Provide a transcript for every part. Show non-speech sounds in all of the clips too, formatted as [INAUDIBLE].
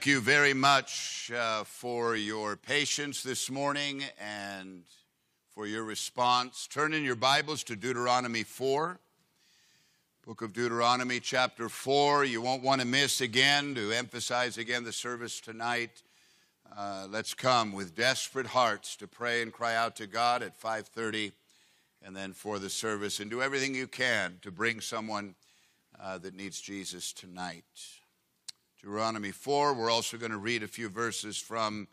thank you very much uh, for your patience this morning and for your response. Turn in your Bibles to Deuteronomy 4. Book of Deuteronomy, chapter 4. You won't want to miss again to emphasize again the service tonight. Uh, let's come with desperate hearts to pray and cry out to God at 5:30 and then for the service and do everything you can to bring someone uh, that needs Jesus tonight. Deuteronomy 4. We're also going to read a few verses from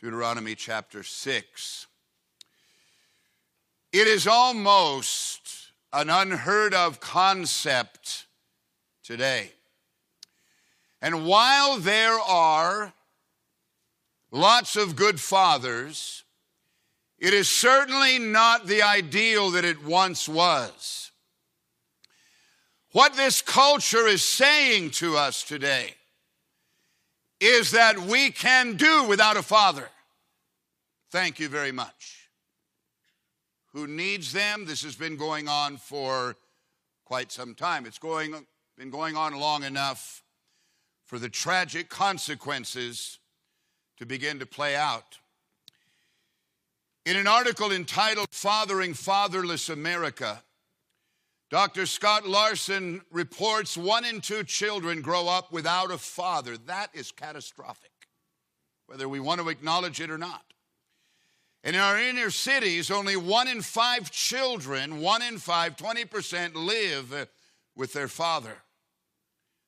Deuteronomy chapter 6. It is almost an unheard of concept today. And while there are lots of good fathers, it is certainly not the ideal that it once was. What this culture is saying to us today is that we can do without a father. Thank you very much. Who needs them? This has been going on for quite some time. It's going, been going on long enough for the tragic consequences to begin to play out. In an article entitled Fathering Fatherless America, Dr. Scott Larson reports one in two children grow up without a father. That is catastrophic, whether we want to acknowledge it or not. And in our inner cities, only one in five children, one in five, 20%, live with their father.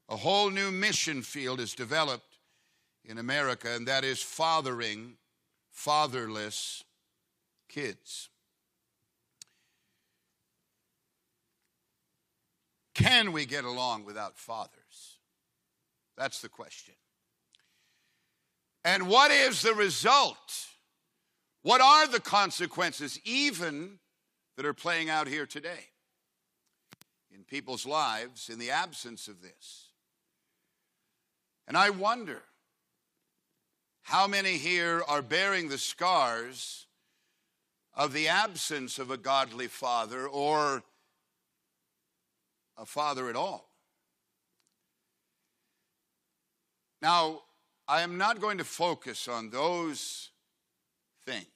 A whole new mission field is developed in America, and that is fathering fatherless kids. Can we get along without fathers? That's the question. And what is the result? What are the consequences, even that are playing out here today in people's lives in the absence of this? And I wonder how many here are bearing the scars of the absence of a godly father or a father at all. Now, I am not going to focus on those things.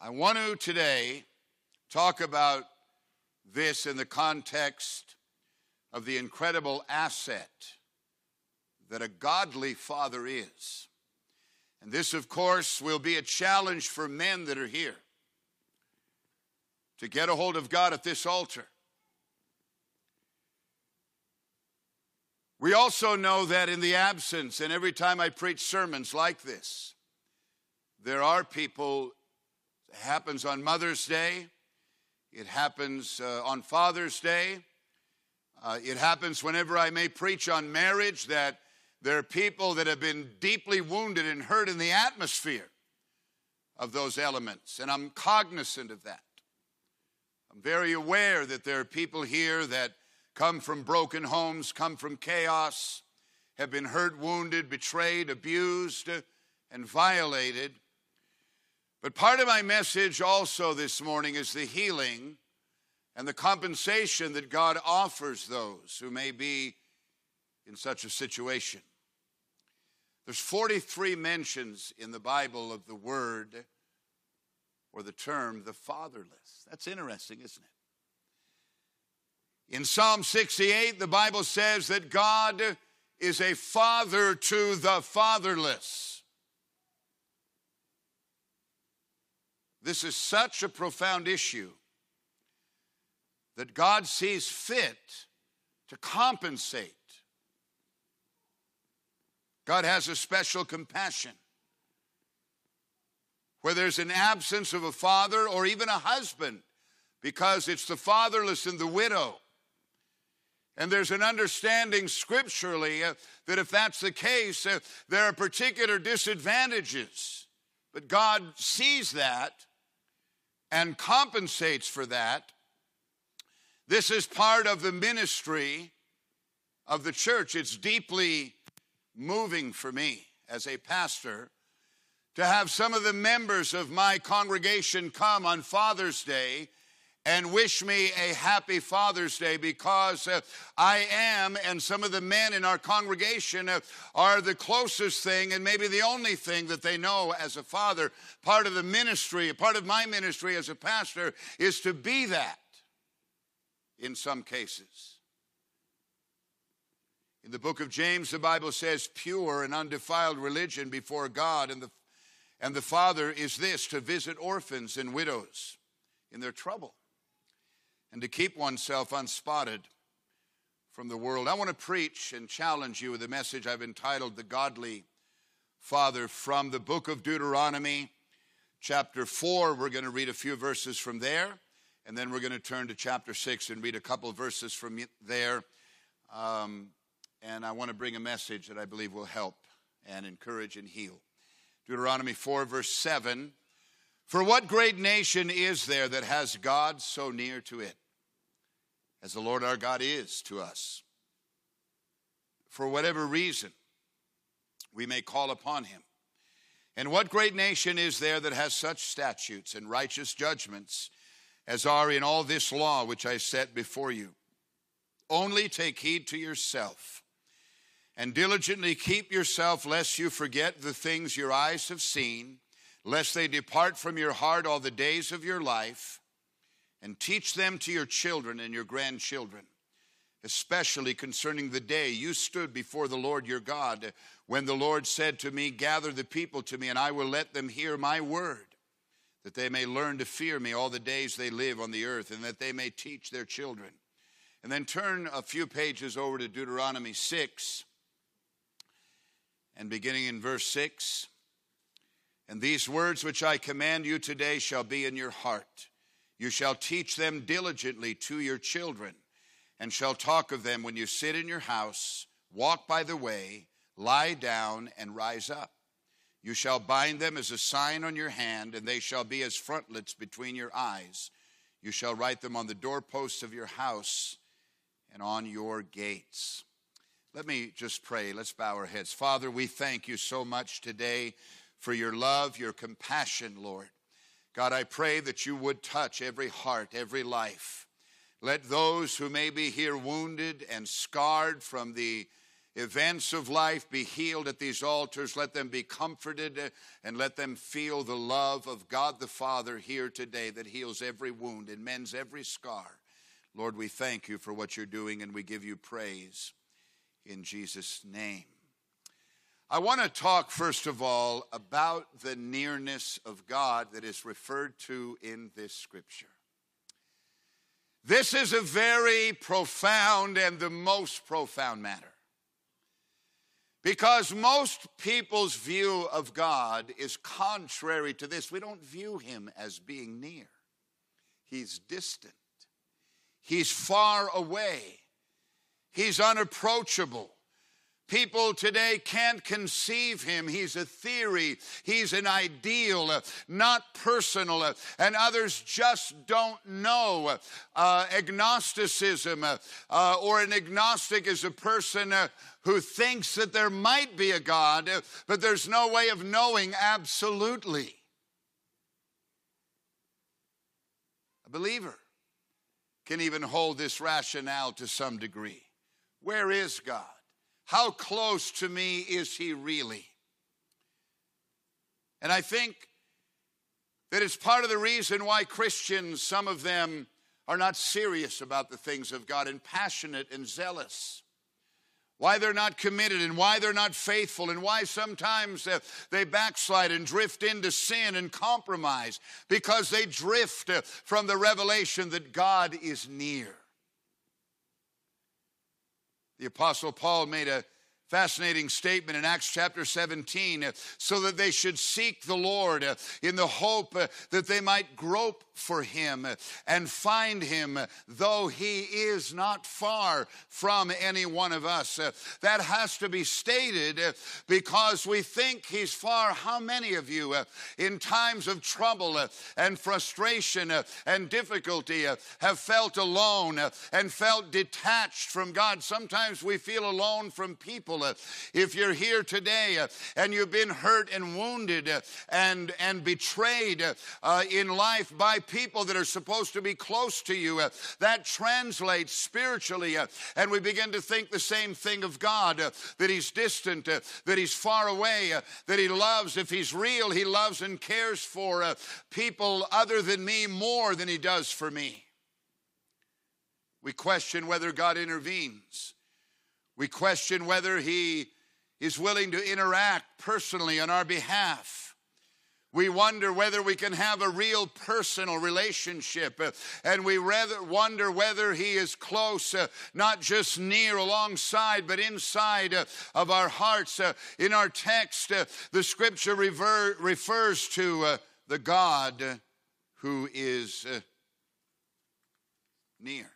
I want to today talk about this in the context of the incredible asset that a godly father is. And this, of course, will be a challenge for men that are here to get a hold of God at this altar. We also know that in the absence, and every time I preach sermons like this, there are people, it happens on Mother's Day, it happens uh, on Father's Day, uh, it happens whenever I may preach on marriage, that there are people that have been deeply wounded and hurt in the atmosphere of those elements, and I'm cognizant of that. I'm very aware that there are people here that come from broken homes, come from chaos, have been hurt, wounded, betrayed, abused, and violated. But part of my message also this morning is the healing and the compensation that God offers those who may be in such a situation. There's 43 mentions in the Bible of the word or the term the fatherless. That's interesting, isn't it? In Psalm 68, the Bible says that God is a father to the fatherless. This is such a profound issue that God sees fit to compensate. God has a special compassion. Where there's an absence of a father or even a husband, because it's the fatherless and the widow and there's an understanding scripturally uh, that if that's the case, uh, there are particular disadvantages. But God sees that and compensates for that. This is part of the ministry of the church. It's deeply moving for me as a pastor to have some of the members of my congregation come on Father's Day and wish me a happy Father's Day because uh, I am, and some of the men in our congregation uh, are the closest thing and maybe the only thing that they know as a father. Part of the ministry, part of my ministry as a pastor is to be that in some cases. In the book of James, the Bible says, pure and undefiled religion before God and the, and the Father is this to visit orphans and widows in their trouble and to keep oneself unspotted from the world. I want to preach and challenge you with a message I've entitled The Godly Father from the book of Deuteronomy, chapter 4. We're going to read a few verses from there, and then we're going to turn to chapter 6 and read a couple verses from there. Um, and I want to bring a message that I believe will help and encourage and heal. Deuteronomy 4, verse 7. For what great nation is there that has God so near to it? As the Lord our God is to us. For whatever reason, we may call upon him. And what great nation is there that has such statutes and righteous judgments as are in all this law which I set before you? Only take heed to yourself and diligently keep yourself, lest you forget the things your eyes have seen, lest they depart from your heart all the days of your life and teach them to your children and your grandchildren, especially concerning the day you stood before the Lord your God, when the Lord said to me, Gather the people to me, and I will let them hear my word, that they may learn to fear me all the days they live on the earth, and that they may teach their children. And then turn a few pages over to Deuteronomy 6, and beginning in verse 6. And these words which I command you today shall be in your heart you shall teach them diligently to your children, and shall talk of them when you sit in your house, walk by the way, lie down, and rise up. You shall bind them as a sign on your hand, and they shall be as frontlets between your eyes. You shall write them on the doorposts of your house and on your gates. Let me just pray. Let's bow our heads. Father, we thank you so much today for your love, your compassion, Lord. God, I pray that you would touch every heart, every life. Let those who may be here wounded and scarred from the events of life be healed at these altars. Let them be comforted and let them feel the love of God the Father here today that heals every wound and mends every scar. Lord, we thank you for what you're doing and we give you praise in Jesus' name. I want to talk, first of all, about the nearness of God that is referred to in this scripture. This is a very profound and the most profound matter. Because most people's view of God is contrary to this. We don't view him as being near, he's distant, he's far away, he's unapproachable. People today can't conceive him. He's a theory, he's an ideal, uh, not personal, uh, and others just don't know. Uh, agnosticism, uh, uh, or an agnostic is a person uh, who thinks that there might be a God, but there's no way of knowing absolutely. A believer can even hold this rationale to some degree. Where is God? How close to me is he really? And I think that it's part of the reason why Christians, some of them, are not serious about the things of God and passionate and zealous. Why they're not committed and why they're not faithful and why sometimes they backslide and drift into sin and compromise because they drift uh, from the revelation that God is near. The Apostle Paul made a fascinating statement in Acts chapter 17 uh, so that they should seek the Lord uh, in the hope uh, that they might grope for him and find him, though he is not far from any one of us. That has to be stated because we think he's far. How many of you, uh, in times of trouble uh, and frustration uh, and difficulty, have felt alone and felt detached from God? Sometimes we feel alone from people if you're here today uh, and you've been hurt and wounded uh, and, and betrayed uh, in life by people that are supposed to be close to you. Uh, that translates spiritually, uh, and we begin to think the same thing of God uh, that He's distant, uh, that He's far away, uh, that He loves. If He's real, He loves and cares for uh, people other than me more than He does for me. We question whether God intervenes. We question whether He is willing to interact personally on our behalf. We wonder whether we can have a real personal relationship. Uh, and we rather wonder whether He is close, uh, not just near alongside, but inside uh, of our hearts. In our text, the scripture rever- refers to the God who is near.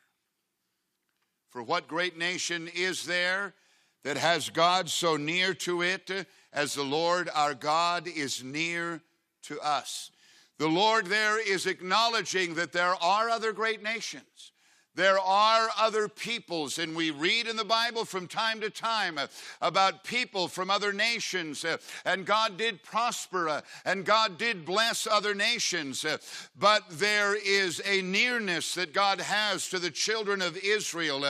For what great nation is there that has God so near to it as the Lord our God is near to us. The Lord there is acknowledging that there are other great nations. There are other peoples, and we read in the Bible from time to time uh, about people from other nations, uh, and God did prosper, uh, and God did bless other nations. But there is a nearness that God has to the children of Israel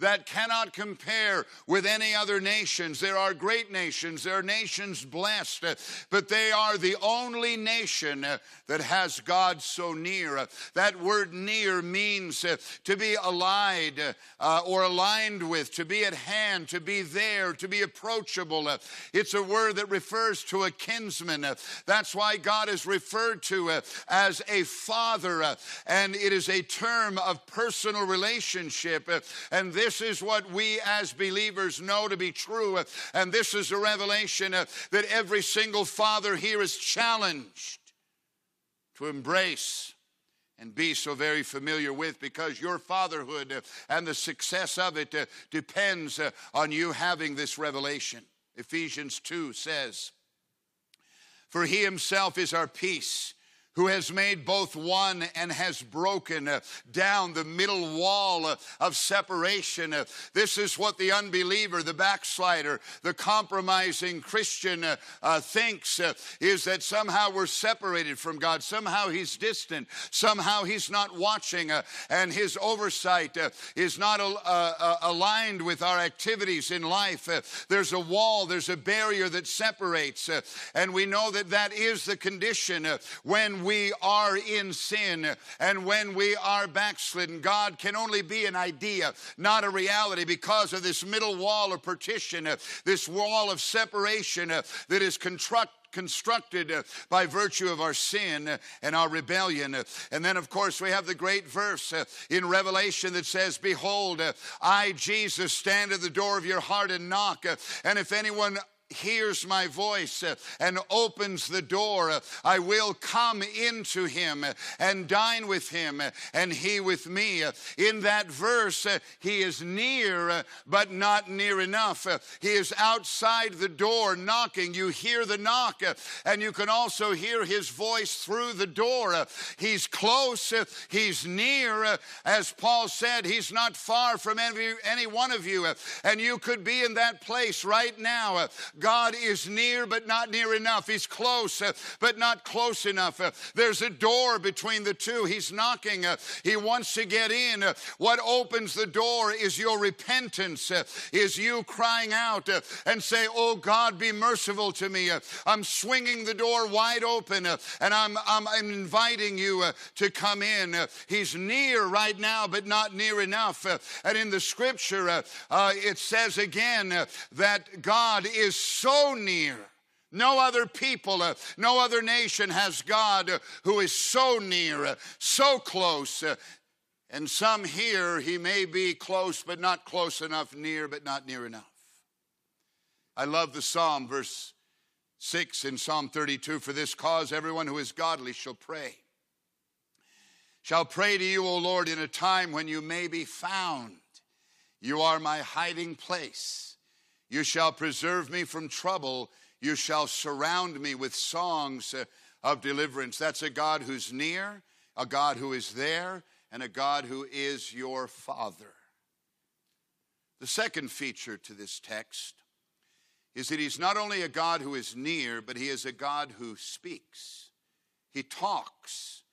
that cannot compare with any other nations. There are great nations, there are nations blessed, but they are the only nation that has God so near. that word near means to be allied uh, or aligned with, to be at hand, to be there, to be approachable. It's a word that refers to a kinsman. That's why God is referred to uh, as a father, uh, and it is a term of personal relationship. Uh, and this is what we as believers know to be true. and this is a revelation that every single father here is challenged to embrace and be so very familiar with because your fatherhood and the success of it uh, depends uh, on you having this revelation. Ephesians 2 says, For he himself is our peace who has made both one and has broken uh, down the middle wall uh, of separation. Uh, this is what the unbeliever, the backslider, the compromising Christian uh, uh, thinks uh, is that somehow we're separated from God, somehow He's distant, somehow He's not watching, and His oversight is not aligned with our activities in life. there's a wall, there's a barrier that separates, and we know that that is the condition when we are in sin and when we are backslidden. God can only be an idea, not a reality, because of this middle wall of partition, this wall of separation that is constructed constructed by virtue of our sin and our rebellion. And then, of course, we have the great verse in Revelation that says, Behold, I, Jesus, stand at the door of your heart and knock. And if anyone hears my voice uh, and opens the door, uh, I will come into him uh, and dine with him uh, and he with me. Uh, in that verse, uh, he is near, but not near enough. He is outside the door knocking. You hear the knock, and you can also hear his voice through the door. He's close, he's near. As Paul said, he's not far from any, any one of you, and you could be in that place right now. God is near, but not near enough. He's close, uh, but not close enough. Uh, there's a door between the two. He's knocking. Uh, he wants to get in. Uh, what opens the door is your repentance, uh, is you crying out uh, and say, Oh God, be merciful to me. I'm swinging the door wide open and I'm, I'm, I'm, inviting you to come in. he's near right now, but not near enough. and in the scripture, it says again that God is so near. No other people, uh, no other nation has God uh, who is so near, uh, so close. Uh, and some here, he may be close, but not close enough, near, but not near enough. I love the psalm, verse 6 in Psalm 32 For this cause, everyone who is godly shall pray. Shall pray to you, O Lord, in a time when you may be found. You are my hiding place. You shall preserve me from trouble. You shall surround me with songs uh, of deliverance. That's a God who's near, a God who is there, and a God who is your Father. The second feature to this text is that He's not only a God who is near, but He is a God who speaks. He talks.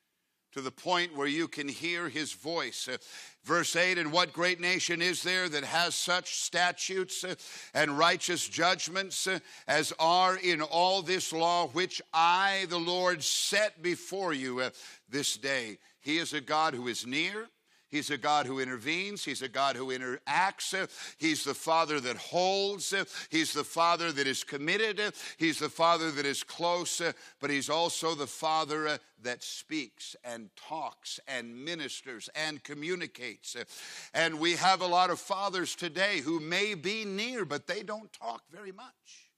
To the point where you can hear his voice. Uh, verse 8 And what great nation is there that has such statutes uh, and righteous judgments uh, as are in all this law, which I, the Lord, set before you this day? He is a God who is near. He's a God who intervenes. He's a God who interacts. He's the Father that holds. He's the Father that is committed. He's the Father that is close, but He's also the Father that speaks and talks and ministers and communicates. And we have a lot of fathers today who may be near, but they don't talk very much.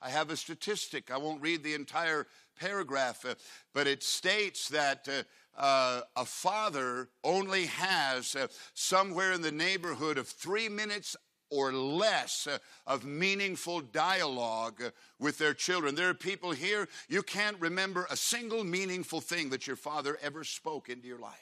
I have a statistic. I won't read the entire paragraph, but it states that uh, uh, a father only has uh, somewhere in the neighborhood of three minutes or less uh, of meaningful dialogue with their children. There are people here, you can't remember a single meaningful thing that your father ever spoke into your life.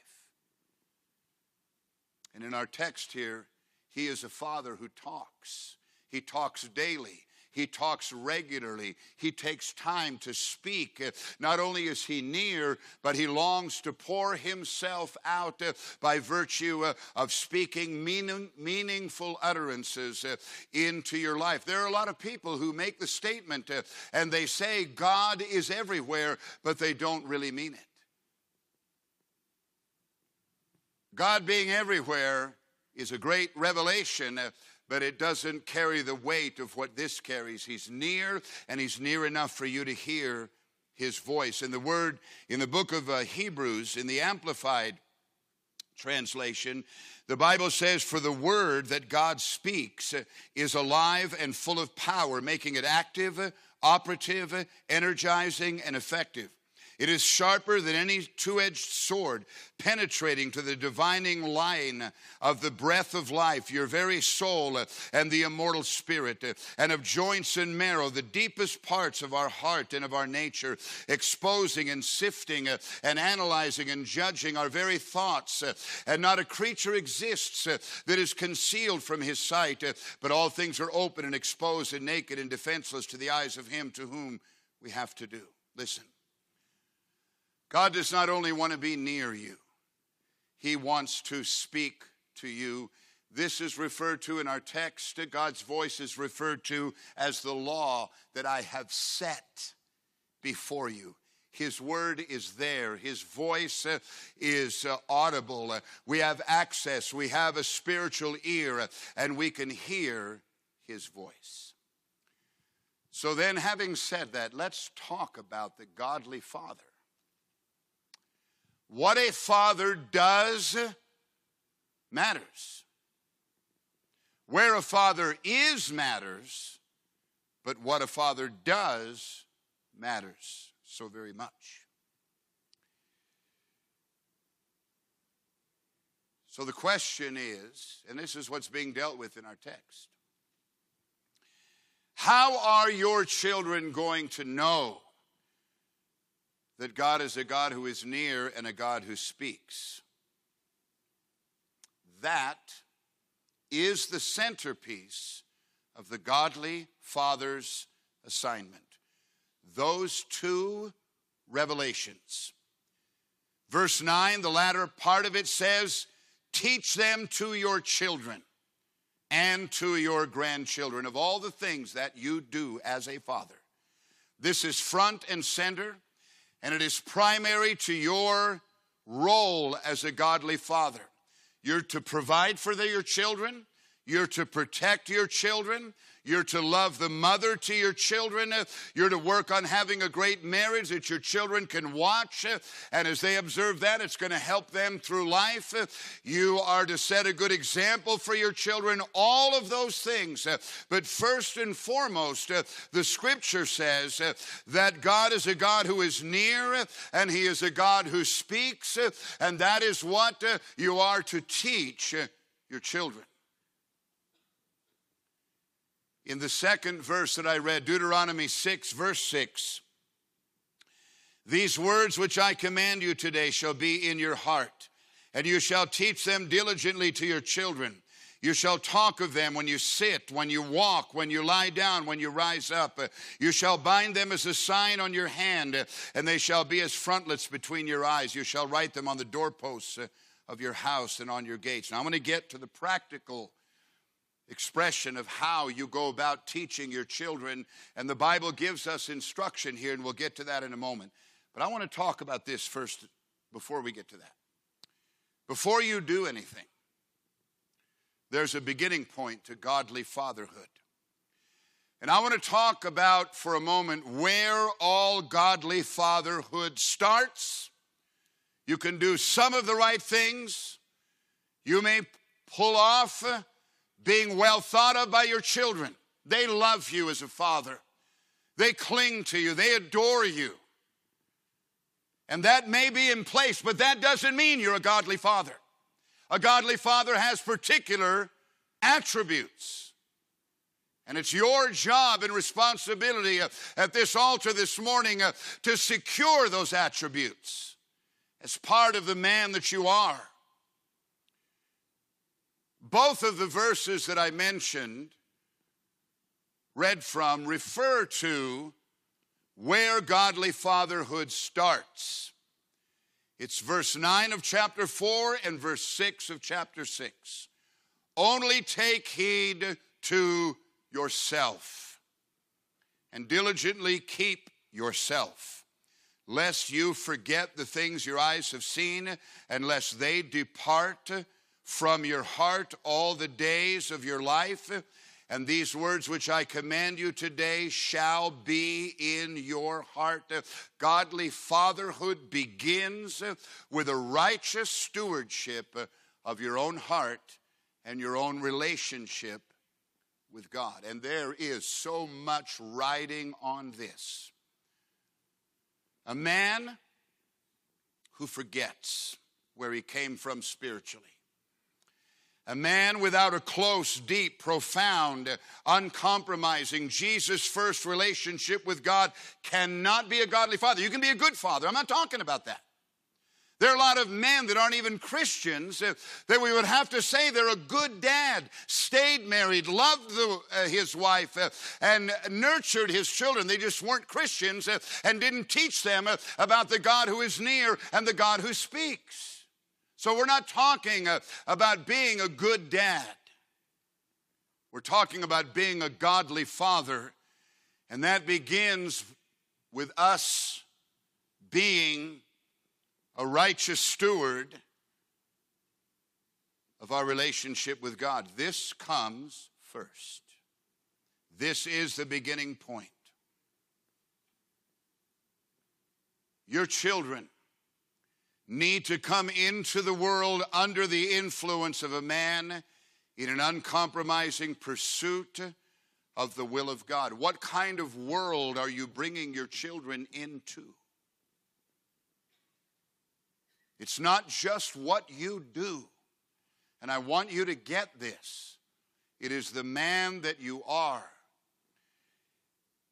And in our text here, he is a father who talks. He talks daily. He talks regularly. He takes time to speak. Not only is he near, but he longs to pour himself out uh, by virtue uh, of speaking meaning, meaningful utterances uh, into your life. There are a lot of people who make the statement and they say God is everywhere, but they don't really mean it. God being everywhere is a great revelation but it doesn't carry the weight of what this carries. He's near, and He's near enough for you to hear His voice. And the word in the book of uh, Hebrews, in the Amplified translation, the Bible says, For the word that God speaks is alive and full of power, making it active, operative, energizing, and effective. It is sharper than any two edged sword, penetrating to the divining line of the breath of life, your very soul and the immortal spirit, and of joints and marrow, the deepest parts of our heart and of our nature, exposing and sifting and analyzing and judging our very thoughts. And not a creature exists that is concealed from his sight, but all things are open and exposed and naked and defenseless to the eyes of him to whom we have to do. Listen. God does not only want to be near you, He wants to speak to you. This is referred to in our text. God's voice is referred to as the law that I have set before you. His word is there. His voice uh, is uh, audible. Uh, we have access. We have a spiritual ear, and we can hear his voice. So, then, having said that, let's talk about the godly father. What a father does matters. Where a father is matters, but what a father does matters so very much. So the question is, and this is what's being dealt with in our text how are your children going to know that God is a God who is near and a God who speaks. That is the centerpiece of the godly father's assignment. Those two revelations. Verse 9, the latter part of it says, Teach them to your children and to your grandchildren of all the things that you do as a father. This is front and center and it is primary to your role as a godly father. You're to provide for your children, you're to protect your children, you're to love the mother to your children. You're to work on having a great marriage that your children can watch. And as they observe that, it's going to help them through life. You are to set a good example for your children. All of those things. But first and foremost, the scripture says that God is a God who is near and He is a God who speaks. And that is what you are to teach your children in the second verse that I read, Deuteronomy 6, verse 6. These words which I command you today shall be in your heart, and you shall teach them diligently to your children, You shall talk of them when you sit, when you walk, when you lie down, when you rise up. You shall bind them as a sign on your hand, and they shall be as frontlets between your eyes. You shall write them on the doorposts of your house and on your gates. Now, I'm going to get to the practical expression of how you go about teaching your children, and the Bible gives us instruction here, and we'll get to that in a moment. But I want to talk about this first before we get to that. Before you do anything, there's a beginning point to godly fatherhood. And I want to talk about for a moment where all godly fatherhood starts. You can do some of the right things. You may pull off being well thought of by your children. They love you as a father, they cling to you, they adore you. And that may be in place, but that doesn't mean you're a godly father. A godly father has particular attributes. And it's your job and responsibility uh, at this altar this morning uh, to secure those attributes as part of the man that you are. Both of the verses that I mentioned, read from, refer to where godly fatherhood starts. It's verse 9 of chapter 4 and verse 6 of chapter 6. Only take heed to yourself and diligently keep yourself, lest you forget the things your eyes have seen, and lest they depart from your heart all the days of your life. And these words which I command you today shall be in your heart. Godly fatherhood begins with a righteous stewardship of your own heart and your own relationship with God. And there is so much riding on this. A man who forgets where he came from spiritually a man without a close, deep, profound, uncompromising, Jesus first relationship with God cannot be a godly father. You can be a good father. I'm not talking about that. There are a lot of men that aren't even Christians uh, that we would have to say they're a good dad, stayed married, loved the, uh, his wife, uh, and nurtured his children. They just weren't Christians uh, and didn't teach them uh, about the God who is near and the God who speaks. So we're not talking uh, about being a good dad. We're talking about being a godly father, and that begins with us being a righteous steward of our relationship with God. This comes first. This is the beginning point. Your children need to come into the world under the influence of a man in an uncompromising pursuit of the will of God. What kind of world are you bringing your children into? It's not just what you do. And I want you to get this. It is the man that you are.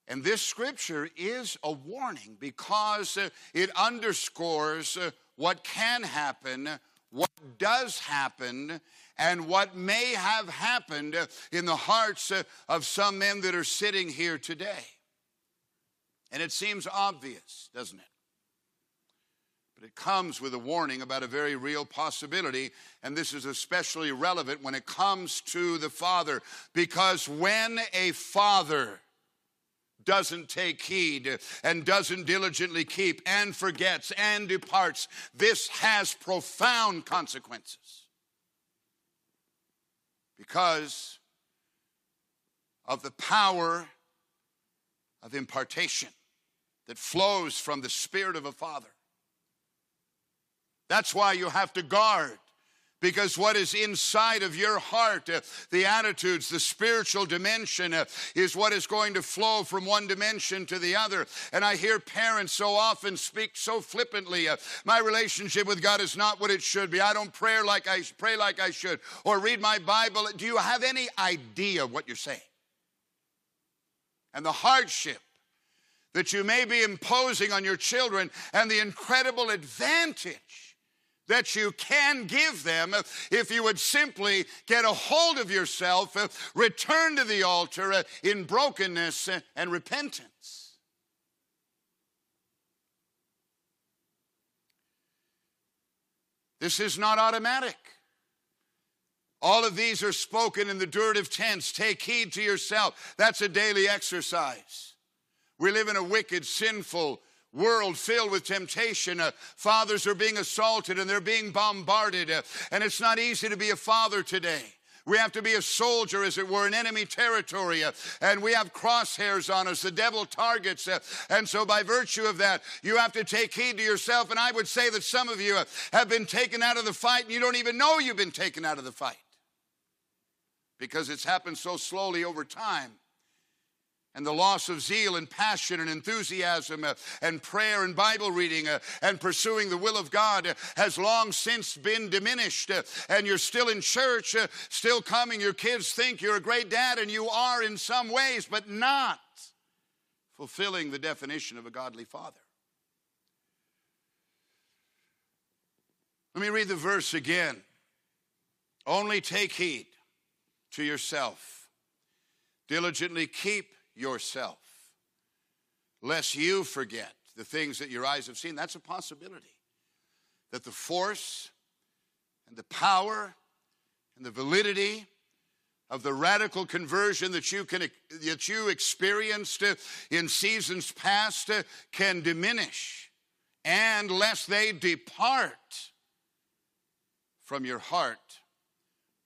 And this scripture is a warning because it underscores what can happen, what does happen, and what may have happened in the hearts of some men that are sitting here today. And it seems obvious, doesn't it? But it comes with a warning about a very real possibility, and this is especially relevant when it comes to the father, because when a father doesn't take heed and doesn't diligently keep and forgets and departs, this has profound consequences because of the power of impartation that flows from the spirit of a father. That's why you have to guard because what is inside of your heart, uh, the attitudes, the spiritual dimension, uh, is what is going to flow from one dimension to the other. And I hear parents so often speak so flippantly uh, my relationship with God is not what it should be. I don't pray like I pray like I should, or read my Bible. Do you have any idea what you're saying? And the hardship that you may be imposing on your children, and the incredible advantage that you can give them if you would simply get a hold of yourself, return to the altar in brokenness and repentance. This is not automatic. All of these are spoken in the durative tense. Take heed to yourself. That's a daily exercise. We live in a wicked, sinful, world filled with temptation. Uh, fathers are being assaulted and they're being bombarded. Uh, and it's not easy to be a father today. We have to be a soldier, as it were, in enemy territory. Uh, and we have crosshairs on us. The devil targets. Uh, and so, by virtue of that, you have to take heed to yourself. And I would say that some of you uh, have been taken out of the fight and you don't even know you've been taken out of the fight because it's happened so slowly over time and the loss of zeal and passion and enthusiasm uh, and prayer and Bible reading uh, and pursuing the will of God uh, has long since been diminished. Uh, and you're still in church, uh, still coming. Your kids think you're a great dad, and you are in some ways, but not fulfilling the definition of a godly father. Let me read the verse again. Only take heed to yourself. Diligently keep yourself, lest you forget the things that your eyes have seen. That's a possibility. That the force and the power and the validity of the radical conversion that you can that you experienced in seasons past can diminish and lest they depart from your heart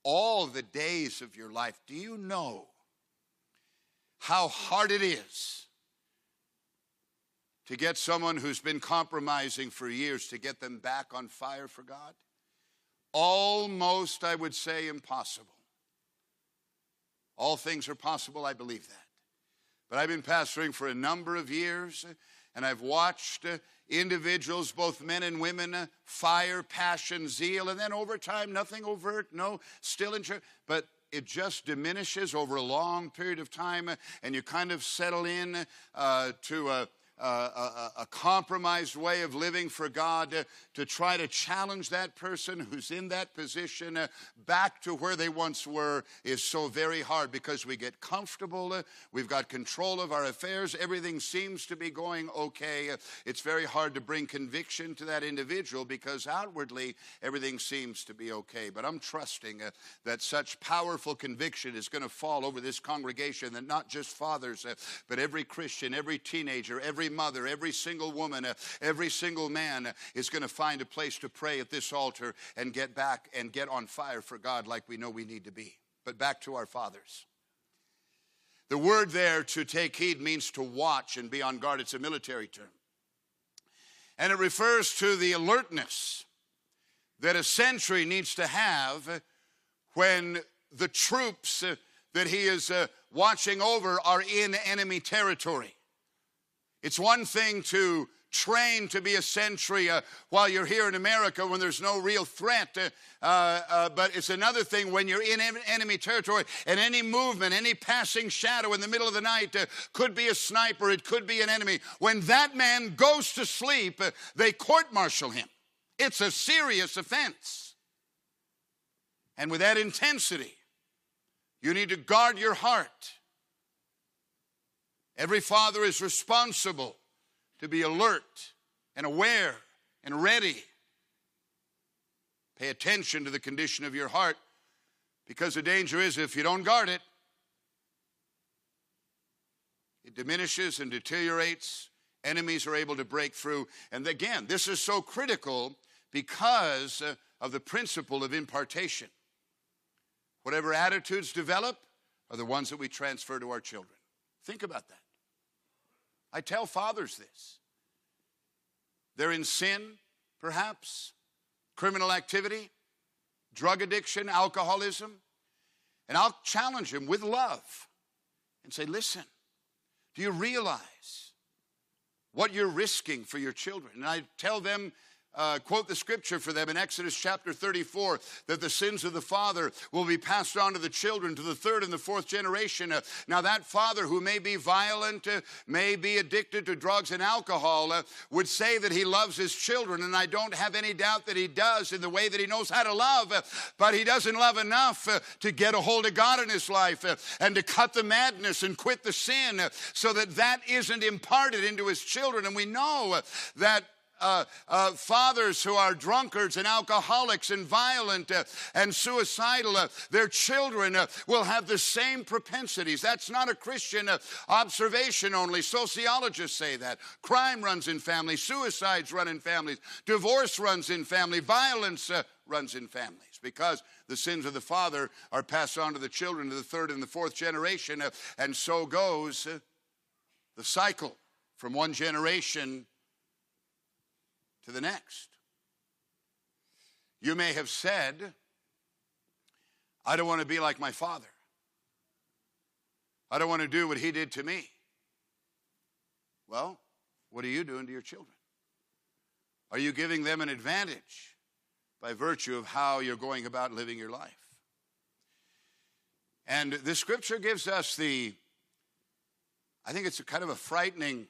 all the days of your life do you know how hard it is to get someone who's been compromising for years to get them back on fire for God? Almost, I would say, impossible. All things are possible, I believe that. But I've been pastoring for a number of years, and I've watched individuals, both men and women, fire, passion, zeal, and then over time, nothing overt, no, still in church, but it just diminishes over a long period of time, and you kind of settle in uh, to a a, a, compromised way of living for God, to try to challenge that person who's in that position uh, back to where they once were is so very hard because we get comfortable. Uh, we've got control of our affairs. Everything seems to be going okay. It's very hard to bring conviction to that individual because outwardly everything seems to be okay. But I'm trusting uh, that such powerful conviction is going to fall over this congregation that not just fathers, uh, but every Christian, every teenager, every mother, every single woman, uh, every single man uh, is going to find a place to pray at this altar and get back and get on fire for God like we know we need to be. But back to our fathers. The word there to take heed means to watch and be on guard. It's a military term. And it refers to the alertness that a sentry needs to have when the troops uh, that he is watching over are in enemy territory. It's one thing to train to be a sentry uh, while you're here in America when there's no real threat. Uh, uh, uh but it's another thing when you're in enemy territory and any movement, any passing shadow in the middle of the night uh, could be a sniper, it could be an enemy. When that man goes to sleep, uh, they court martial him. It's a serious offense. And with that intensity, you need to guard your heart. Every father is responsible to be alert and aware and ready. Pay attention to the condition of your heart because the danger is if you don't guard it, it diminishes and deteriorates. Enemies are able to break through. And again, this is so critical because uh, of the principle of impartation. Whatever attitudes develop are the ones that we transfer to our children. Think about that. I tell fathers this. They're in sin, perhaps, criminal activity, drug addiction, alcoholism. And I'll challenge them with love and say, listen, do you realize what you're risking for your children? And I tell them uh, quote the scripture for them in Exodus chapter 34 that the sins of the father will be passed on to the children, to the third and the fourth generation. Uh, now, that father who may be violent, uh, may be addicted to drugs and alcohol, uh, would say that he loves his children, and I don't have any doubt that he does in the way that he knows how to love, uh, but he doesn't love enough uh, to get a hold of God in his life and to cut the madness and quit the sin so that that isn't imparted into his children. And we know that uh, uh, fathers who are drunkards and alcoholics and violent uh, and suicidal, uh, their children uh, will have the same propensities. That's not a Christian uh, observation only. Sociologists say that. Crime runs in families, suicides run in families, divorce runs in family, violence runs in families because the sins of the father are passed on to the children to the third and the fourth generation, and so goes the cycle from one generation to the next. You may have said, I don't want to be like my father. I don't want to do what he did to me. Well, what are you doing to your children? Are you giving them an advantage by virtue of how you're going about living your life? And the scripture gives us the, I think it's a kind of a frightening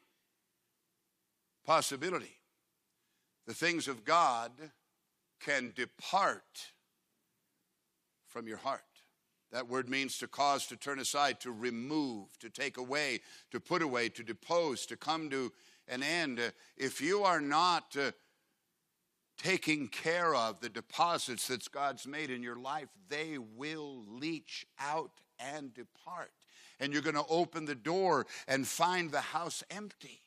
possibility the things of God can depart from your heart. That word means to cause, to turn aside, to remove, to take away, to put away, to depose, to come to an end. If you are not uh, taking care of the deposits that God's made in your life, they will leach out and depart. And you're going to open the door and find the house empty.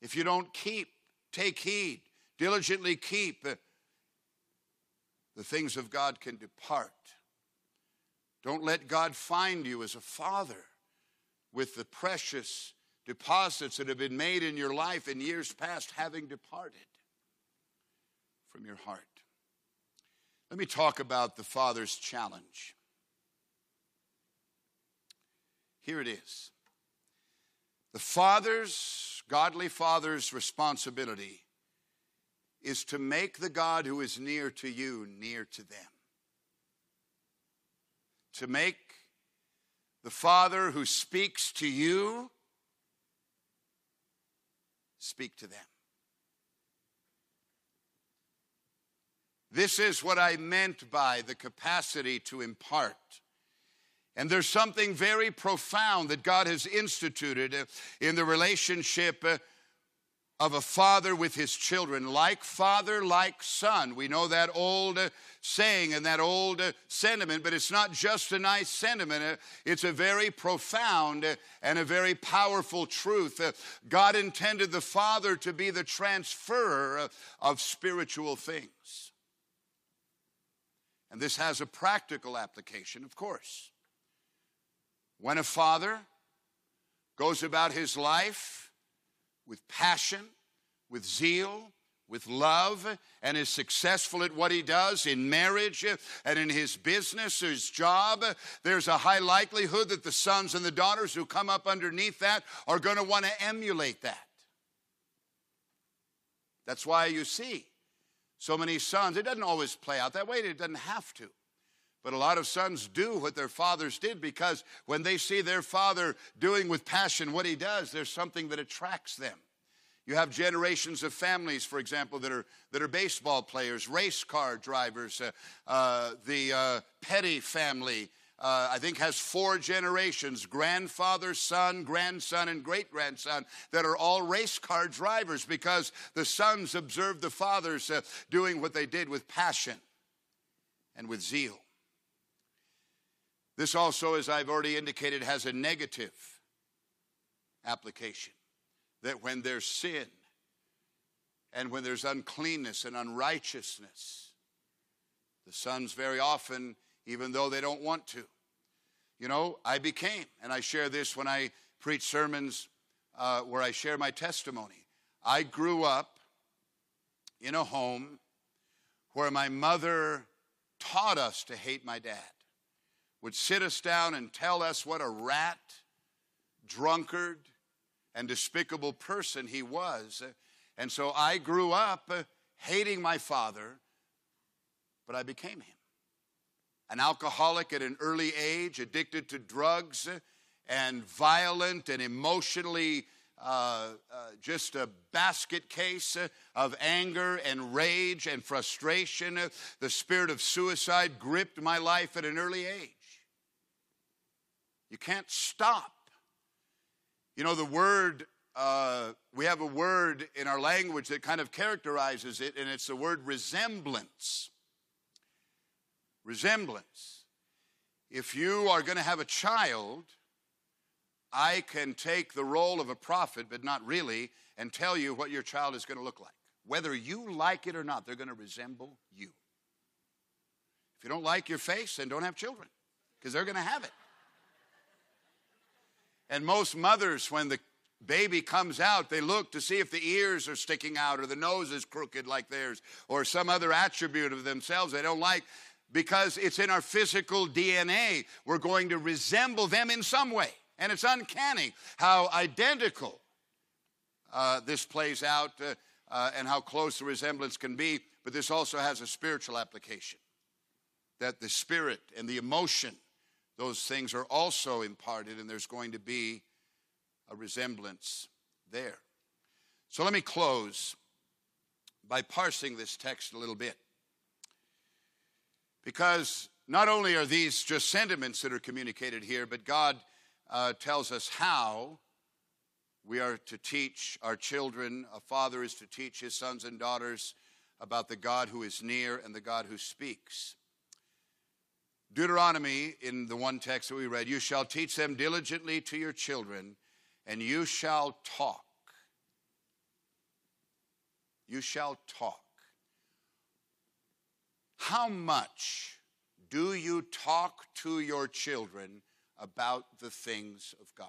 If you don't keep Take heed, diligently keep. Uh, the things of God can depart. Don't let God find you as a father with the precious deposits that have been made in your life in years past having departed from your heart. Let me talk about the Father's challenge. Here it is. The Father's godly father's responsibility is to make the God who is near to you near to them. To make the Father who speaks to you speak to them. This is what I meant by the capacity to impart. And there's something very profound that God has instituted uh, in the relationship uh, of a father with his children, like father, like son. We know that old uh, saying and that old sentiment, but it's not just a nice sentiment. It's a very profound and a very powerful truth. God intended the father to be the transferer of spiritual things. And this has a practical application, of course. When a father goes about his life with passion, with zeal, with love, and is successful at what he does in marriage and in his business, his job, there's a high likelihood that the sons and the daughters who come up underneath that are going to want to emulate that. That's why you see so many sons. It doesn't always play out that way, it doesn't have to. But a lot of sons do what their fathers did because when they see their father doing with passion what he does, there's something that attracts them. You have generations of families, for example, that are, that are baseball players, race car drivers. Uh, uh, the uh, Petty family, uh, I think, has four generations grandfather, son, grandson, and great grandson that are all race car drivers because the sons observed the fathers uh, doing what they did with passion and with zeal. This also, as I've already indicated, has a negative application that when there's sin and when there's uncleanness and unrighteousness, the sons very often, even though they don't want to, you know, I became, and I share this when I preach sermons uh, where I share my testimony. I grew up in a home where my mother taught us to hate my dad would sit us down and tell us what a rat, drunkard, and despicable person he was. And so I grew up uh, hating my father, but I became him. An alcoholic at an early age, addicted to drugs, uh, and violent and emotionally uh, uh, just a basket case of anger and rage and frustration. The spirit of suicide gripped my life at an early age. You can't stop. You know, the word, uh, we have a word in our language that kind of characterizes it, and it's the word resemblance. Resemblance. If you are going to have a child, I can take the role of a prophet, but not really, and tell you what your child is going to look like. Whether you like it or not, they're going to resemble you. If you don't like your face, then don't have children, because they're going to have it. And most mothers, when the baby comes out, they look to see if the ears are sticking out or the nose is crooked like theirs or some other attribute of themselves they don't like because it's in our physical DNA. We're going to resemble them in some way. And it's uncanny how identical uh, this plays out uh, uh, and how close the resemblance can be. But this also has a spiritual application that the spirit and the emotion, those things are also imparted, and there's going to be a resemblance there. So let me close by parsing this text a little bit. Because not only are these just sentiments that are communicated here, but God uh, tells us how we are to teach our children. A father is to teach his sons and daughters about the God who is near and the God who speaks. Deuteronomy, in the one text that we read, you shall teach them diligently to your children, and you shall talk. You shall talk. How much do you talk to your children about the things of God.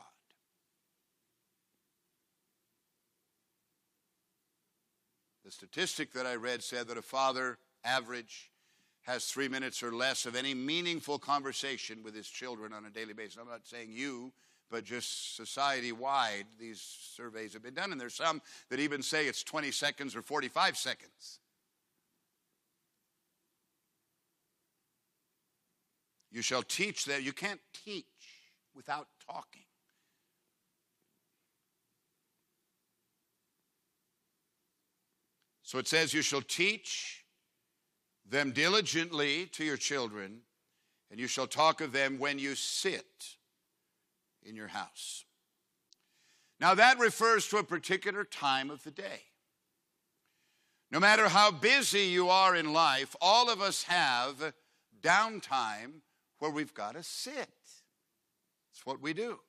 The statistic that I read said that a father, average, has three minutes or less of any meaningful conversation with his children on a daily basis. I'm not saying you, but just society wide, these surveys have been done. And there's some that even say it's 20 seconds or 45 seconds. You shall teach them. You can't teach without talking. So it says, You shall teach them diligently to your children, and you shall talk of them when you sit in your house. Now, that refers to a particular time of the day. No matter how busy you are in life, all of us have downtime where we've got to sit. It's what we do.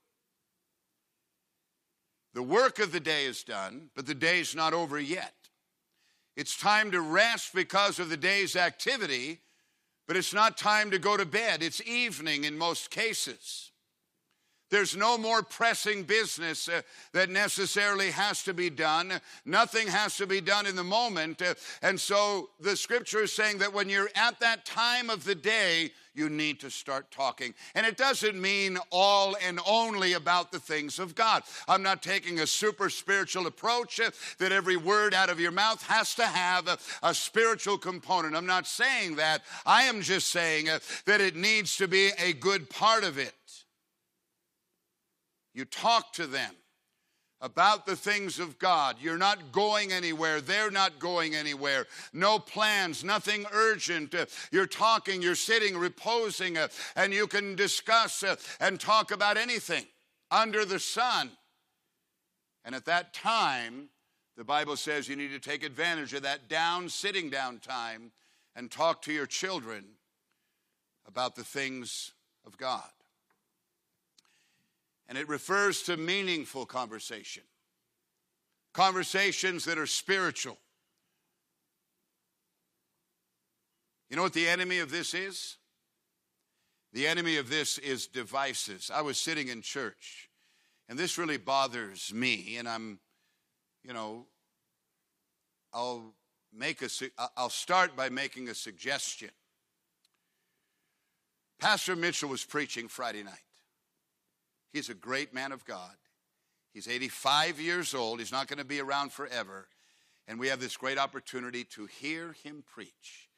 The work of the day is done, but the day's not over yet. It's time to rest because of the day's activity, but it's not time to go to bed. It's evening in most cases. There's no more pressing business uh, that necessarily has to be done. Nothing has to be done in the moment. Uh, and so the scripture is saying that when you're at that time of the day, you need to start talking. And it doesn't mean all and only about the things of God. I'm not taking a super spiritual approach uh, that every word out of your mouth has to have a, a spiritual component. I'm not saying that. I am just saying uh, that it needs to be a good part of it. You talk to them about the things of God. You're not going anywhere. They're not going anywhere. No plans, nothing urgent. Uh, you're talking, you're sitting, reposing, uh, and you can discuss uh, and talk about anything under the sun. And at that time, the Bible says you need to take advantage of that down, sitting down time and talk to your children about the things of God and it refers to meaningful conversation, conversations that are spiritual. You know what the enemy of this is? The enemy of this is devices. I was sitting in church, and this really bothers me, and I'm, you know, I'll make a I'll start by making a suggestion. Pastor Mitchell was preaching Friday night. He's a great man of God. He's 85 years old. He's not going to be around forever. and we have this great opportunity to hear him preach.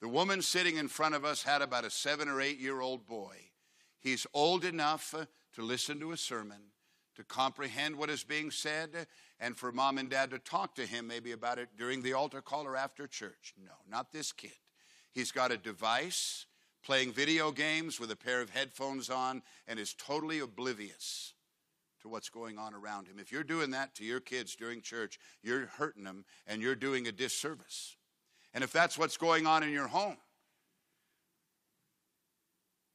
The woman sitting in front of us had about a seven or eight year old boy. He's old enough uh, to listen to a sermon, to comprehend what is being said, and for mom and dad to talk to him maybe about it during the altar call or after church. No, not this kid. He's got a device, playing video games with a pair of headphones on, and is totally oblivious to what's going on around him. If you're doing that to your kids during church, you're hurting them and you're doing a disservice. And if that's what's going on in your home,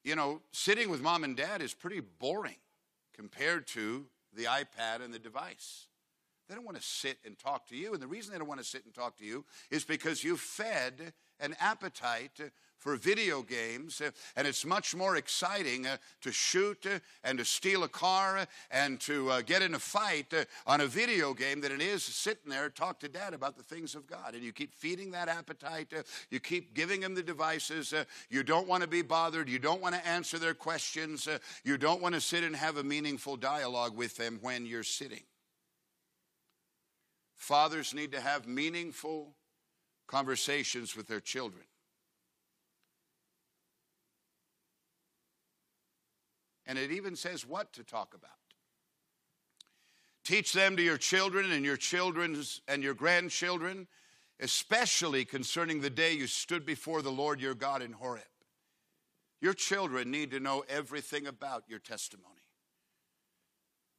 you know, sitting with mom and dad is pretty boring compared to the iPad and the device. They don't want to sit and talk to you. And the reason they don't want to sit and talk to you is because you fed an appetite for video games, uh, and it's much more exciting uh, to shoot uh, and to steal a car and to get in a fight on a video game than it is sitting there talk to dad about the things of God. And you keep feeding that appetite, you keep giving them the devices, you don't want to be bothered, you don't want to answer their questions, you don't want to sit and have a meaningful dialogue with them when you're sitting. Fathers need to have meaningful conversations with their children. And it even says what to talk about. Teach them to your children and your children's and your grandchildren, especially concerning the day you stood before the Lord your God in Horeb. Your children need to know everything about your testimony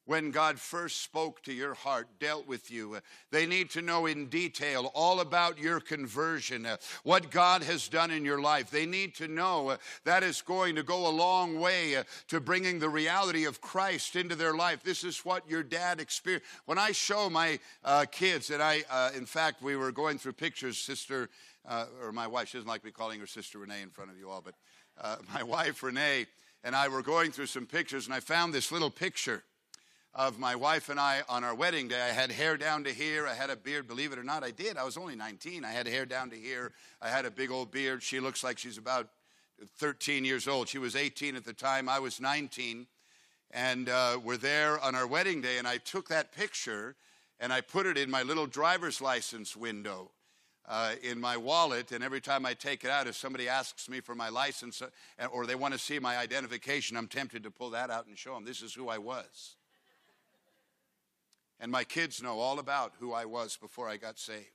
when God first spoke to your heart, dealt with you. They need to know in detail all about your conversion, uh, what God has done in your life. They need to know uh, that is going to go a long way uh, to bringing the reality of Christ into their life. This is what your dad experienced. When I show my uh, kids, and I, uh, in fact, we were going through pictures, sister, uh, or my wife, she doesn't like me calling her sister Renee in front of you all, but [LAUGHS] my wife, Renee, and I were going through some pictures, and I found this little picture of my wife and I on our wedding day. I had hair down to here. I had a beard. Believe it or not, I did. I was only 19. I had hair down to here. I had a big old beard. She looks like she's about 13 years old. She was 18 at the time. I was 19. And uh, we're there on our wedding day. And I took that picture and I put it in my little driver's license window. Uh, in my wallet, and every time I take it out, if somebody asks me for my license uh, or they want to see my identification, I'm tempted to pull that out and show them this is who I was. And my kids know all about who I was before I got saved.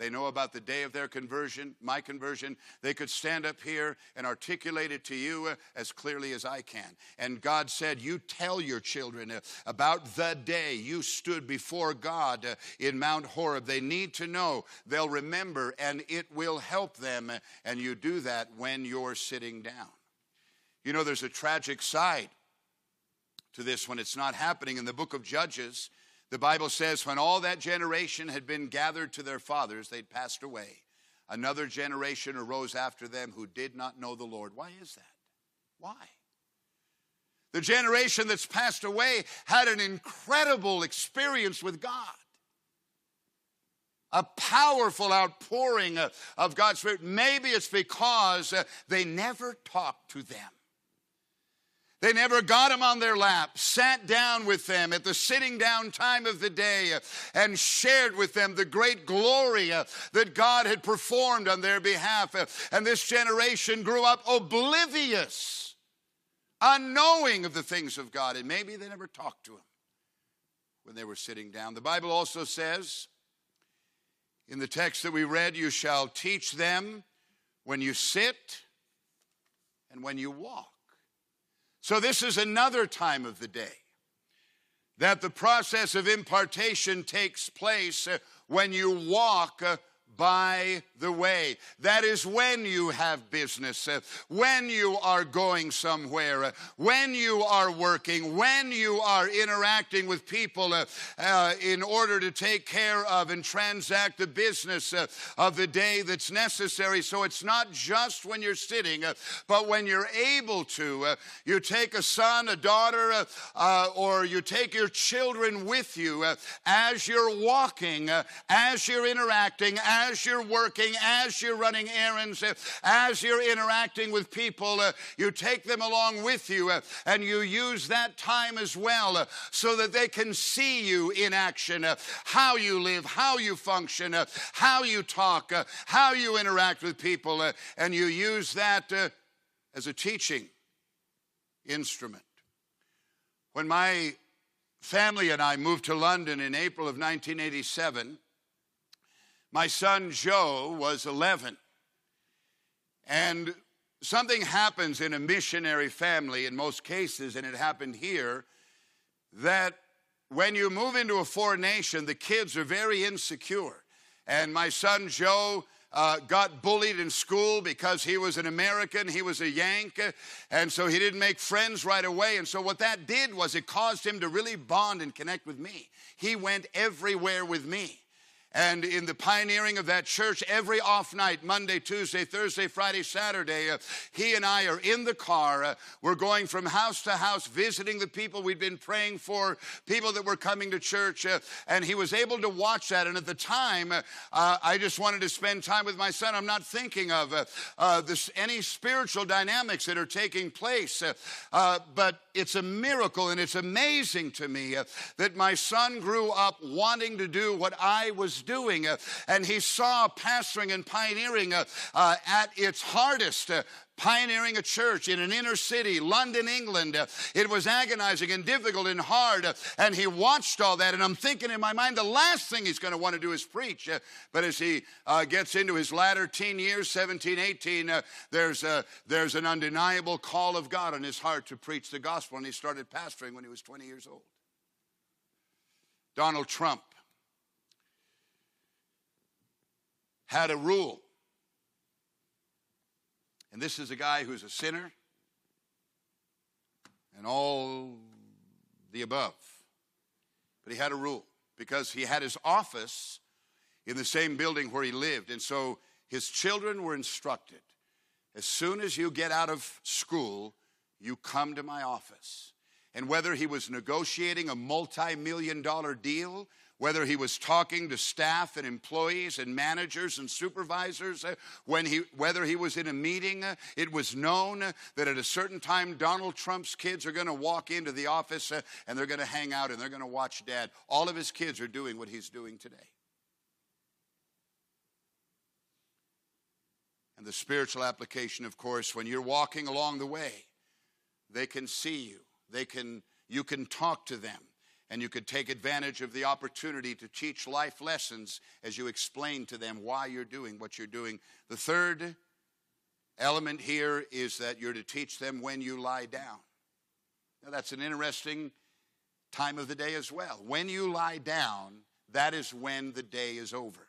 They know about the day of their conversion, my conversion. They could stand up here and articulate it to you as clearly as I can. And God said, You tell your children about the day you stood before God in Mount Horeb. They need to know, they'll remember, and it will help them. And you do that when you're sitting down. You know, there's a tragic side to this when it's not happening. In the book of Judges, the Bible says, when all that generation had been gathered to their fathers, they'd passed away. Another generation arose after them who did not know the Lord. Why is that? Why? The generation that's passed away had an incredible experience with God. A powerful outpouring of God's Spirit. Maybe it's because uh, they never talked to them. They never got them on their lap, sat down with them at the sitting down time of the day, and shared with them the great glory uh, that God had performed on their behalf. Uh, and this generation grew up oblivious, unknowing of the things of God. And maybe they never talked to Him when they were sitting down. The Bible also says in the text that we read, You shall teach them when you sit and when you walk. So, this is another time of the day that the process of impartation takes place uh, when you walk uh, by the way. That is when you have business, uh, when you are going somewhere, uh, when you are working, when you are interacting with people uh, uh in order to take care of and transact the business uh, of the day that's necessary. So it's not just when you're sitting, uh, but when you're able to. you take a son, a daughter, or you take your children with you as you're walking, as you're interacting, as you're working, as you're running errands, uh, as you're interacting with people, uh, you take them along with you uh, and you use that time as well so that they can see you in action, how you live, how you function, how you talk, how you interact with people, and you use that as a teaching instrument. When my family and I moved to London in April of 1987, my son Joe was 11. And something happens in a missionary family in most cases, and it happened here, that when you move into a foreign nation, the kids are very insecure. And my son Joe uh, got bullied in school because he was an American, he was a Yank, and so he didn't make friends right away. And so, what that did was it caused him to really bond and connect with me. He went everywhere with me. And in the pioneering of that church, every off night, Monday, Tuesday, Thursday, Friday, Saturday, uh, he and I are in the car. Uh, we're going from house to house, visiting the people we'd been praying for, people that were coming to church. Uh, and he was able to watch that. And at the time, uh, I just wanted to spend time with my son. I'm not thinking of uh, uh, this, any spiritual dynamics that are taking place. but it's a miracle and it's amazing to me that my son grew up wanting to do what I was doing. Uh, and he saw pastoring and pioneering uh, uh, at its hardest pioneering a church in an inner city, London, England. It was agonizing and difficult and hard. And he watched all that. And I'm thinking in my mind, the last thing he's going to want to do is preach. But as he uh, gets into his latter teen years, 17, 18, uh, there's, a, there's an undeniable call of God in his heart to preach the gospel. And he started pastoring when he was 20 years old. Donald Trump had a rule. And this is a guy who's a sinner and all the above. But he had a rule because he had his office in the same building where he lived. And so his children were instructed as soon as you get out of school, you come to my office. And whether he was negotiating a multi million dollar deal whether he was talking to staff and employees and managers and supervisors, uh, when he, whether he was in a meeting, uh, it was known uh, that at a certain time Donald Trump's kids are going to walk into the office and they're going to hang out and they're going to watch dad. All of his kids are doing what he's doing today. And the spiritual application, of course, when you're walking along the way, they can see you. They can, you can talk to them and you could take advantage of the opportunity to teach life lessons as you explain to them why you're doing what you're doing. The third element here is that you're to teach them when you lie down. Now, that's an interesting time of the day as well. When you lie down, that is when the day is over.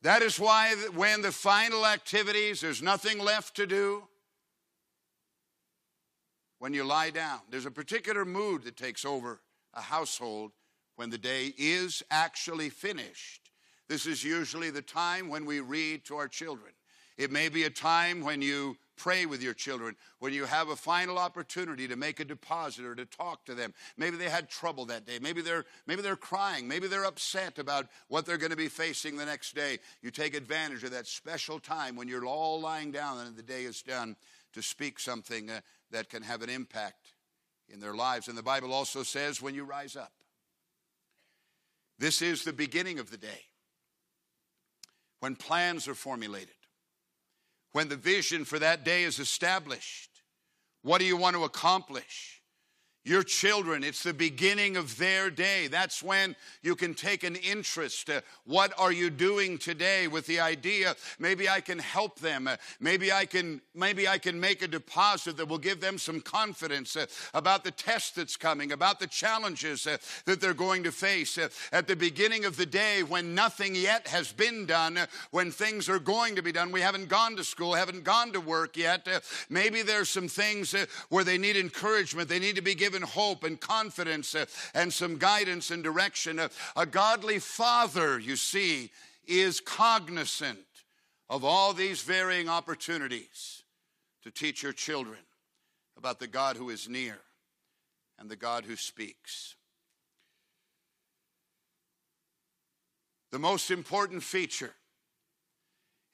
That is why, when the final activities, there's nothing left to do. When you lie down, there's a particular mood that takes over a household when the day is actually finished. This is usually the time when we read to our children. It may be a time when you pray with your children, when you have a final opportunity to make a deposit or to talk to them. Maybe they had trouble that day. Maybe they're, maybe they're crying. Maybe they're upset about what they're going to be facing the next day. You take advantage of that special time when you're all lying down and the day is done to speak something uh, that can have an impact in their lives. And the Bible also says, when you rise up. This is the beginning of the day when plans are formulated, when the vision for that day is established. What do you want to accomplish? Your children, it's the beginning of their day. That's when you can take an interest. Uh, what are you doing today with the idea maybe I can help them. Uh, maybe I can maybe I can make a deposit that will give them some confidence uh, about the test that's coming, about the challenges that they're going to face. At the beginning of the day when nothing yet has been done, when things are going to be done, we haven't gone to school, haven't gone to work yet. maybe there's some things where they need encouragement. They need to be given given hope and confidence uh, and some guidance and direction. Uh, a godly father, you see, is cognizant of all these varying opportunities to teach your children about the God who is near and the God who speaks. The most important feature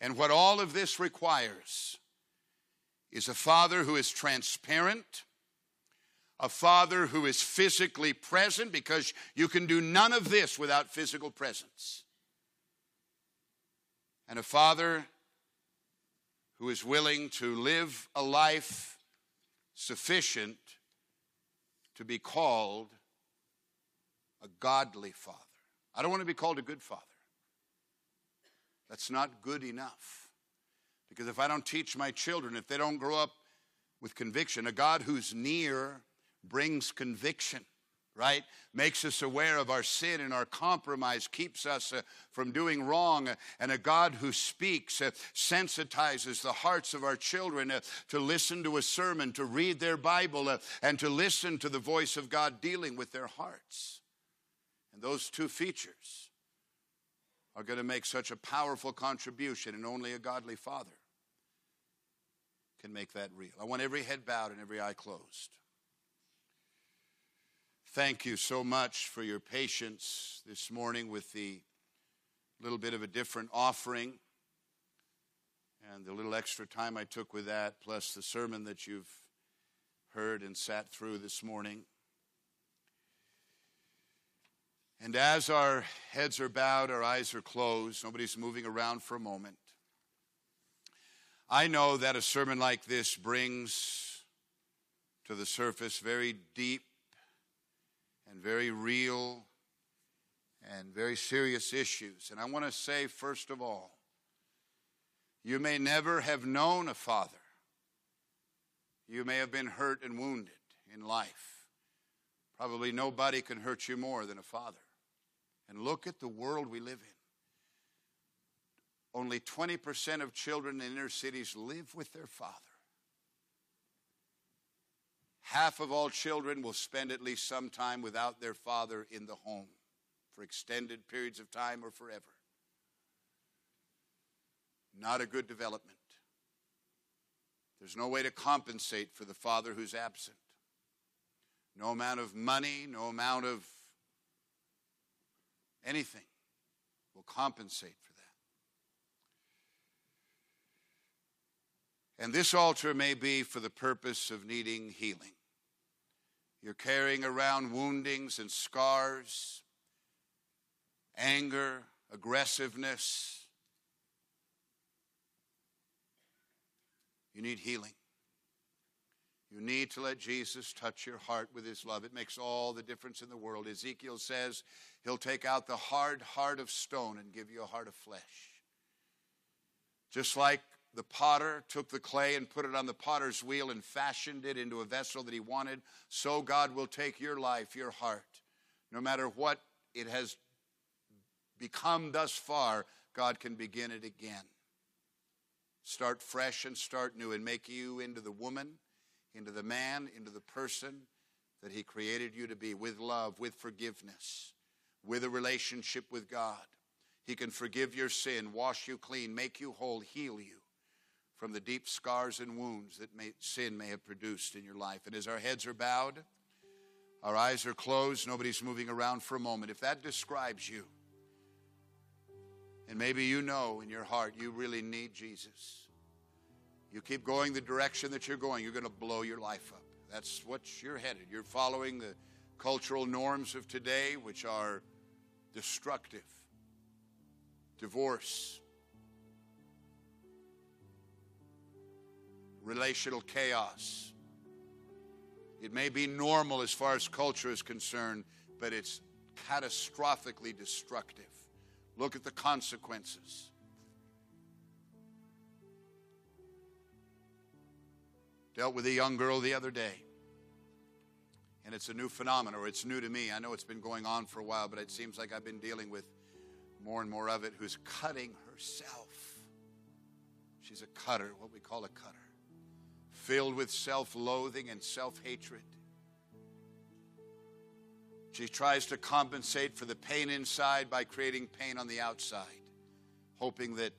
And what all of this requires is a father who is transparent, a father who is physically present, because you can do none of this without physical presence, and a father who is willing to live a life sufficient to be called a godly father. I don't want to be called a good father. That's not good enough. Because if I don't teach my children, if they don't grow up with conviction, a God who's near brings conviction, right? Makes us aware of our sin and our compromise, keeps us uh, from doing wrong. And a God who speaks uh, sensitizes the hearts of our children uh, to listen to a sermon, to read their Bible, uh, and to listen to the voice of God dealing with their hearts. And those two features are going to make such a powerful contribution, and only a godly father can make that real. I want every head bowed and every eye closed. Thank you so much for your patience this morning with the little bit of a different offering and the little extra time I took with that, plus the sermon that you've heard and sat through this morning. And as our heads are bowed, our eyes are closed, nobody's moving around for a moment. I know that a sermon like this brings to the surface very deep and very real and very serious issues. And I want to say, first of all, you may never have known a father. You may have been hurt and wounded in life. Probably nobody can hurt you more than a father. And look at the world we live in. Only 20% of children in inner cities live with their father. Half of all children will spend at least some time without their father in the home for extended periods of time or forever. Not a good development. There's no way to compensate for the father who's absent. No amount of money, no amount of anything will compensate for that. And this altar may be for the purpose of needing healing. You're carrying around woundings and scars, anger, aggressiveness. You need healing. You need to let Jesus touch your heart with his love. It makes all the difference in the world. Ezekiel says he'll take out the hard heart of stone and give you a heart of flesh. Just like the potter took the clay and put it on the potter's wheel and fashioned it into a vessel that he wanted, so God will take your life, your heart. No matter what it has become thus far, God can begin it again. Start fresh and start new and make you into the woman into the man, into the person that He created you to be with love, with forgiveness, with a relationship with God. He can forgive your sin, wash you clean, make you whole, heal you from the deep scars and wounds that may, sin may have produced in your life. And as our heads are bowed, our eyes are closed, nobody's moving around for a moment. If that describes you, and maybe you know in your heart you really need Jesus. You keep going the direction that you're going, you're going to blow your life up. That's what you're headed. You're following the cultural norms of today, which are destructive. Divorce, relational chaos. It may be normal as far as culture is concerned, but it's catastrophically destructive. Look at the consequences. Dealt with a young girl the other day. And it's a new phenomenon, or it's new to me. I know it's been going on for a while, but it seems like I've been dealing with more and more of it, who's cutting herself. She's a cutter, what we call a cutter, filled with self loathing and self hatred. She tries to compensate for the pain inside by creating pain on the outside, hoping that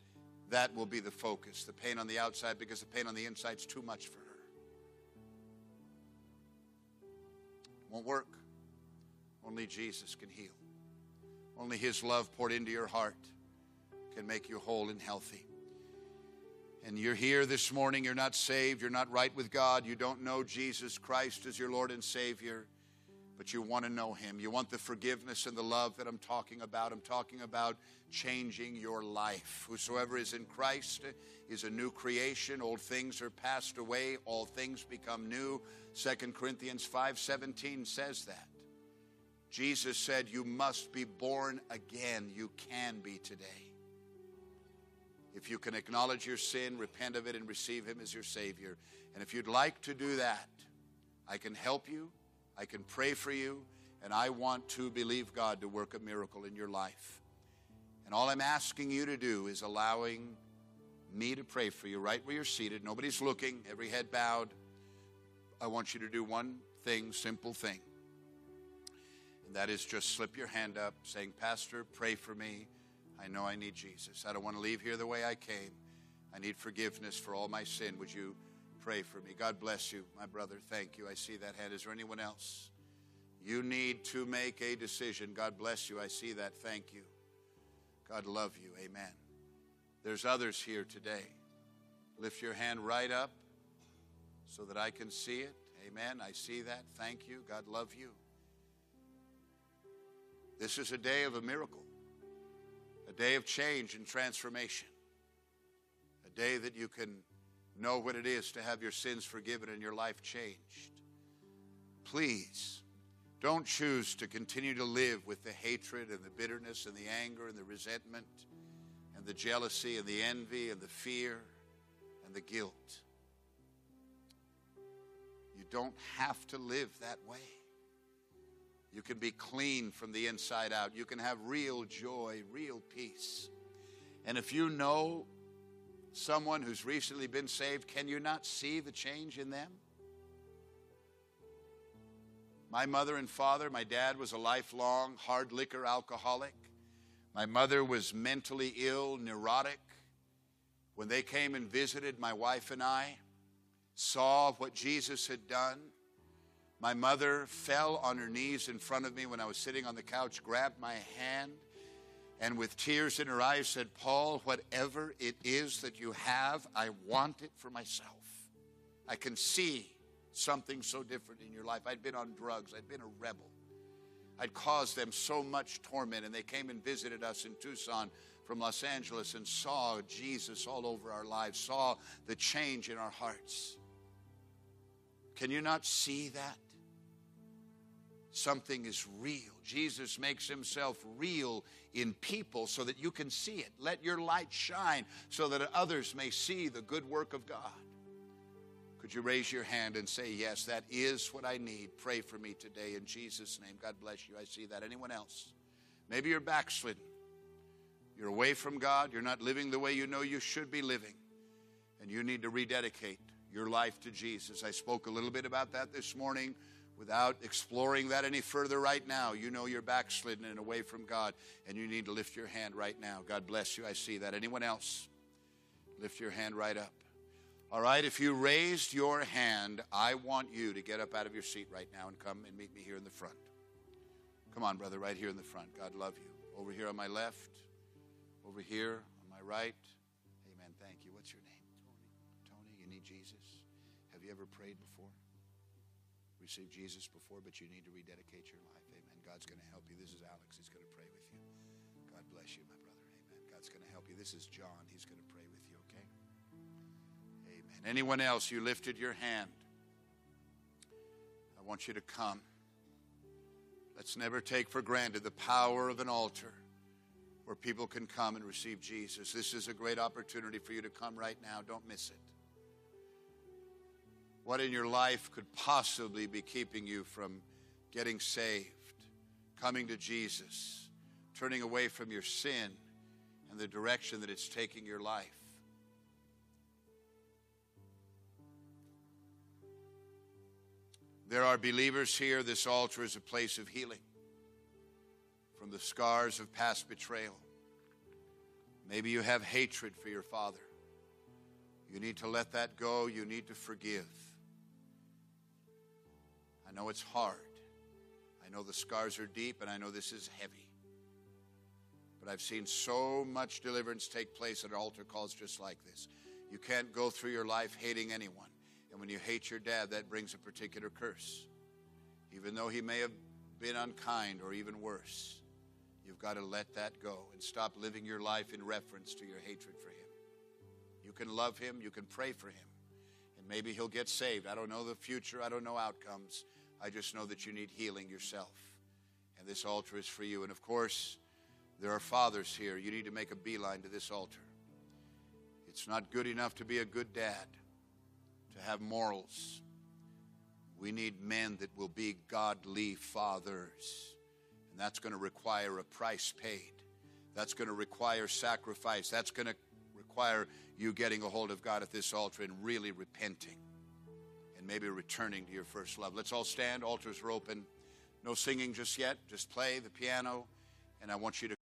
that will be the focus the pain on the outside because the pain on the inside is too much for her. It Won't work. Only Jesus can heal. Only His love poured into your heart can make you whole and healthy. And you're here this morning, you're not saved, you're not right with God, you don't know Jesus Christ as your Lord and Savior, but you want to know Him. You want the forgiveness and the love that I'm talking about. I'm talking about changing your life. Whosoever is in Christ is a new creation. Old things are passed away, all things become new. 2 Corinthians 5:17 says that. Jesus said, You must be born again. You can be today. If you can acknowledge your sin, repent of it, and receive Him as your Savior. And if you'd like to do that, I can help you, I can pray for you, and I want to believe God to work a miracle in your life. And all I'm asking you to do is allowing me to pray for you right where you're seated. Nobody's looking, every head bowed. I want you to do one thing, simple thing. And that is just slip your hand up saying, Pastor, pray for me. I know I need Jesus. I don't want to leave here the way I came. I need forgiveness for all my sin. Would you pray for me? God bless you, my brother. Thank you. I see that hand. Is there anyone else? You need to make a decision. God bless you. I see that. Thank you. God love you. Amen. There's others here today. Lift your hand right up so that I can see it. Amen. I see that. Thank you. God love you. This is a day of a miracle, a day of change and transformation, a day that you can know what it is to have your sins forgiven and your life changed. Please don't choose to continue to live with the hatred and the bitterness and the anger and the resentment and the jealousy and the envy and the fear and the guilt. You don't have to live that way. You can be clean from the inside out. You can have real joy, real peace. And if you know someone who's recently been saved, can you not see the change in them? My mother and father, my dad was a lifelong hard liquor alcoholic. My mother was mentally ill, neurotic. When they came and visited my wife and I, saw what Jesus had done, my mother fell on her knees in front of me when I was sitting on the couch, grabbed my hand, and with tears in her eyes said, Paul, whatever it is that you have, I want it for myself. I can see something so different in your life. I'd been on drugs, I'd been a rebel. I'd caused them so much torment, and they came and visited us in Tucson from Los Angeles and saw Jesus all over our lives, saw the change in our hearts. Can you not see that? Something is real. Jesus makes himself real in people so that you can see it. Let your light shine so that others may see the good work of God. Could you raise your hand and say, Yes, that is what I need? Pray for me today in Jesus' name. God bless you. I see that. Anyone else? Maybe you're backslidden. You're away from God. You're not living the way you know you should be living. And you need to rededicate your life to Jesus. I spoke a little bit about that this morning without exploring that any further right now. You know you're backslidden and away from God, and you need to lift your hand right now. God bless you. I see that. Anyone else? Lift your hand right up. All right, if you raised your hand, I want you to get up out of your seat right now and come and meet me here in the front. Come on, brother, right here in the front. God love you. Over here on my left, over here on my right. Amen. Thank you. What's your name? Tony. Tony, you need Jesus. Have you ever prayed before? Received Jesus before, but you need to rededicate your life. Amen. God's going to help you. This is Alex. He's going to pray with you. God bless you, my brother. Amen. God's going to help you. This is John. He's going to pray with you, okay? Amen. Anyone else, you lifted your hand. I want you to come. Let's never take for granted the power of an altar where people can come and receive Jesus. This is a great opportunity for you to come right now. Don't miss it. What in your life could possibly be keeping you from getting saved, coming to Jesus, turning away from your sin and the direction that it's taking your life? There are believers here. This altar is a place of healing from the scars of past betrayal. Maybe you have hatred for your father. You need to let that go. You need to forgive. I know it's hard. I know the scars are deep, and I know this is heavy. But I've seen so much deliverance take place at altar calls just like this. You can't go through your life hating anyone. And when you hate your dad, that brings a particular curse. Even though he may have been unkind or even worse, you've got to let that go and stop living your life in reference to your hatred for him. You can love him, you can pray for him, and maybe he'll get saved. I don't know the future, I don't know outcomes. I just know that you need healing yourself. And this altar is for you. And of course, there are fathers here. You need to make a beeline to this altar. It's not good enough to be a good dad, to have morals. We need men that will be godly fathers. And that's going to require a price paid. That's going to require sacrifice. That's going to require you getting a hold of God at this altar and really repenting maybe returning to your first love. Let's all stand. Altars are open. No singing just yet. Just play the piano. And I want you to.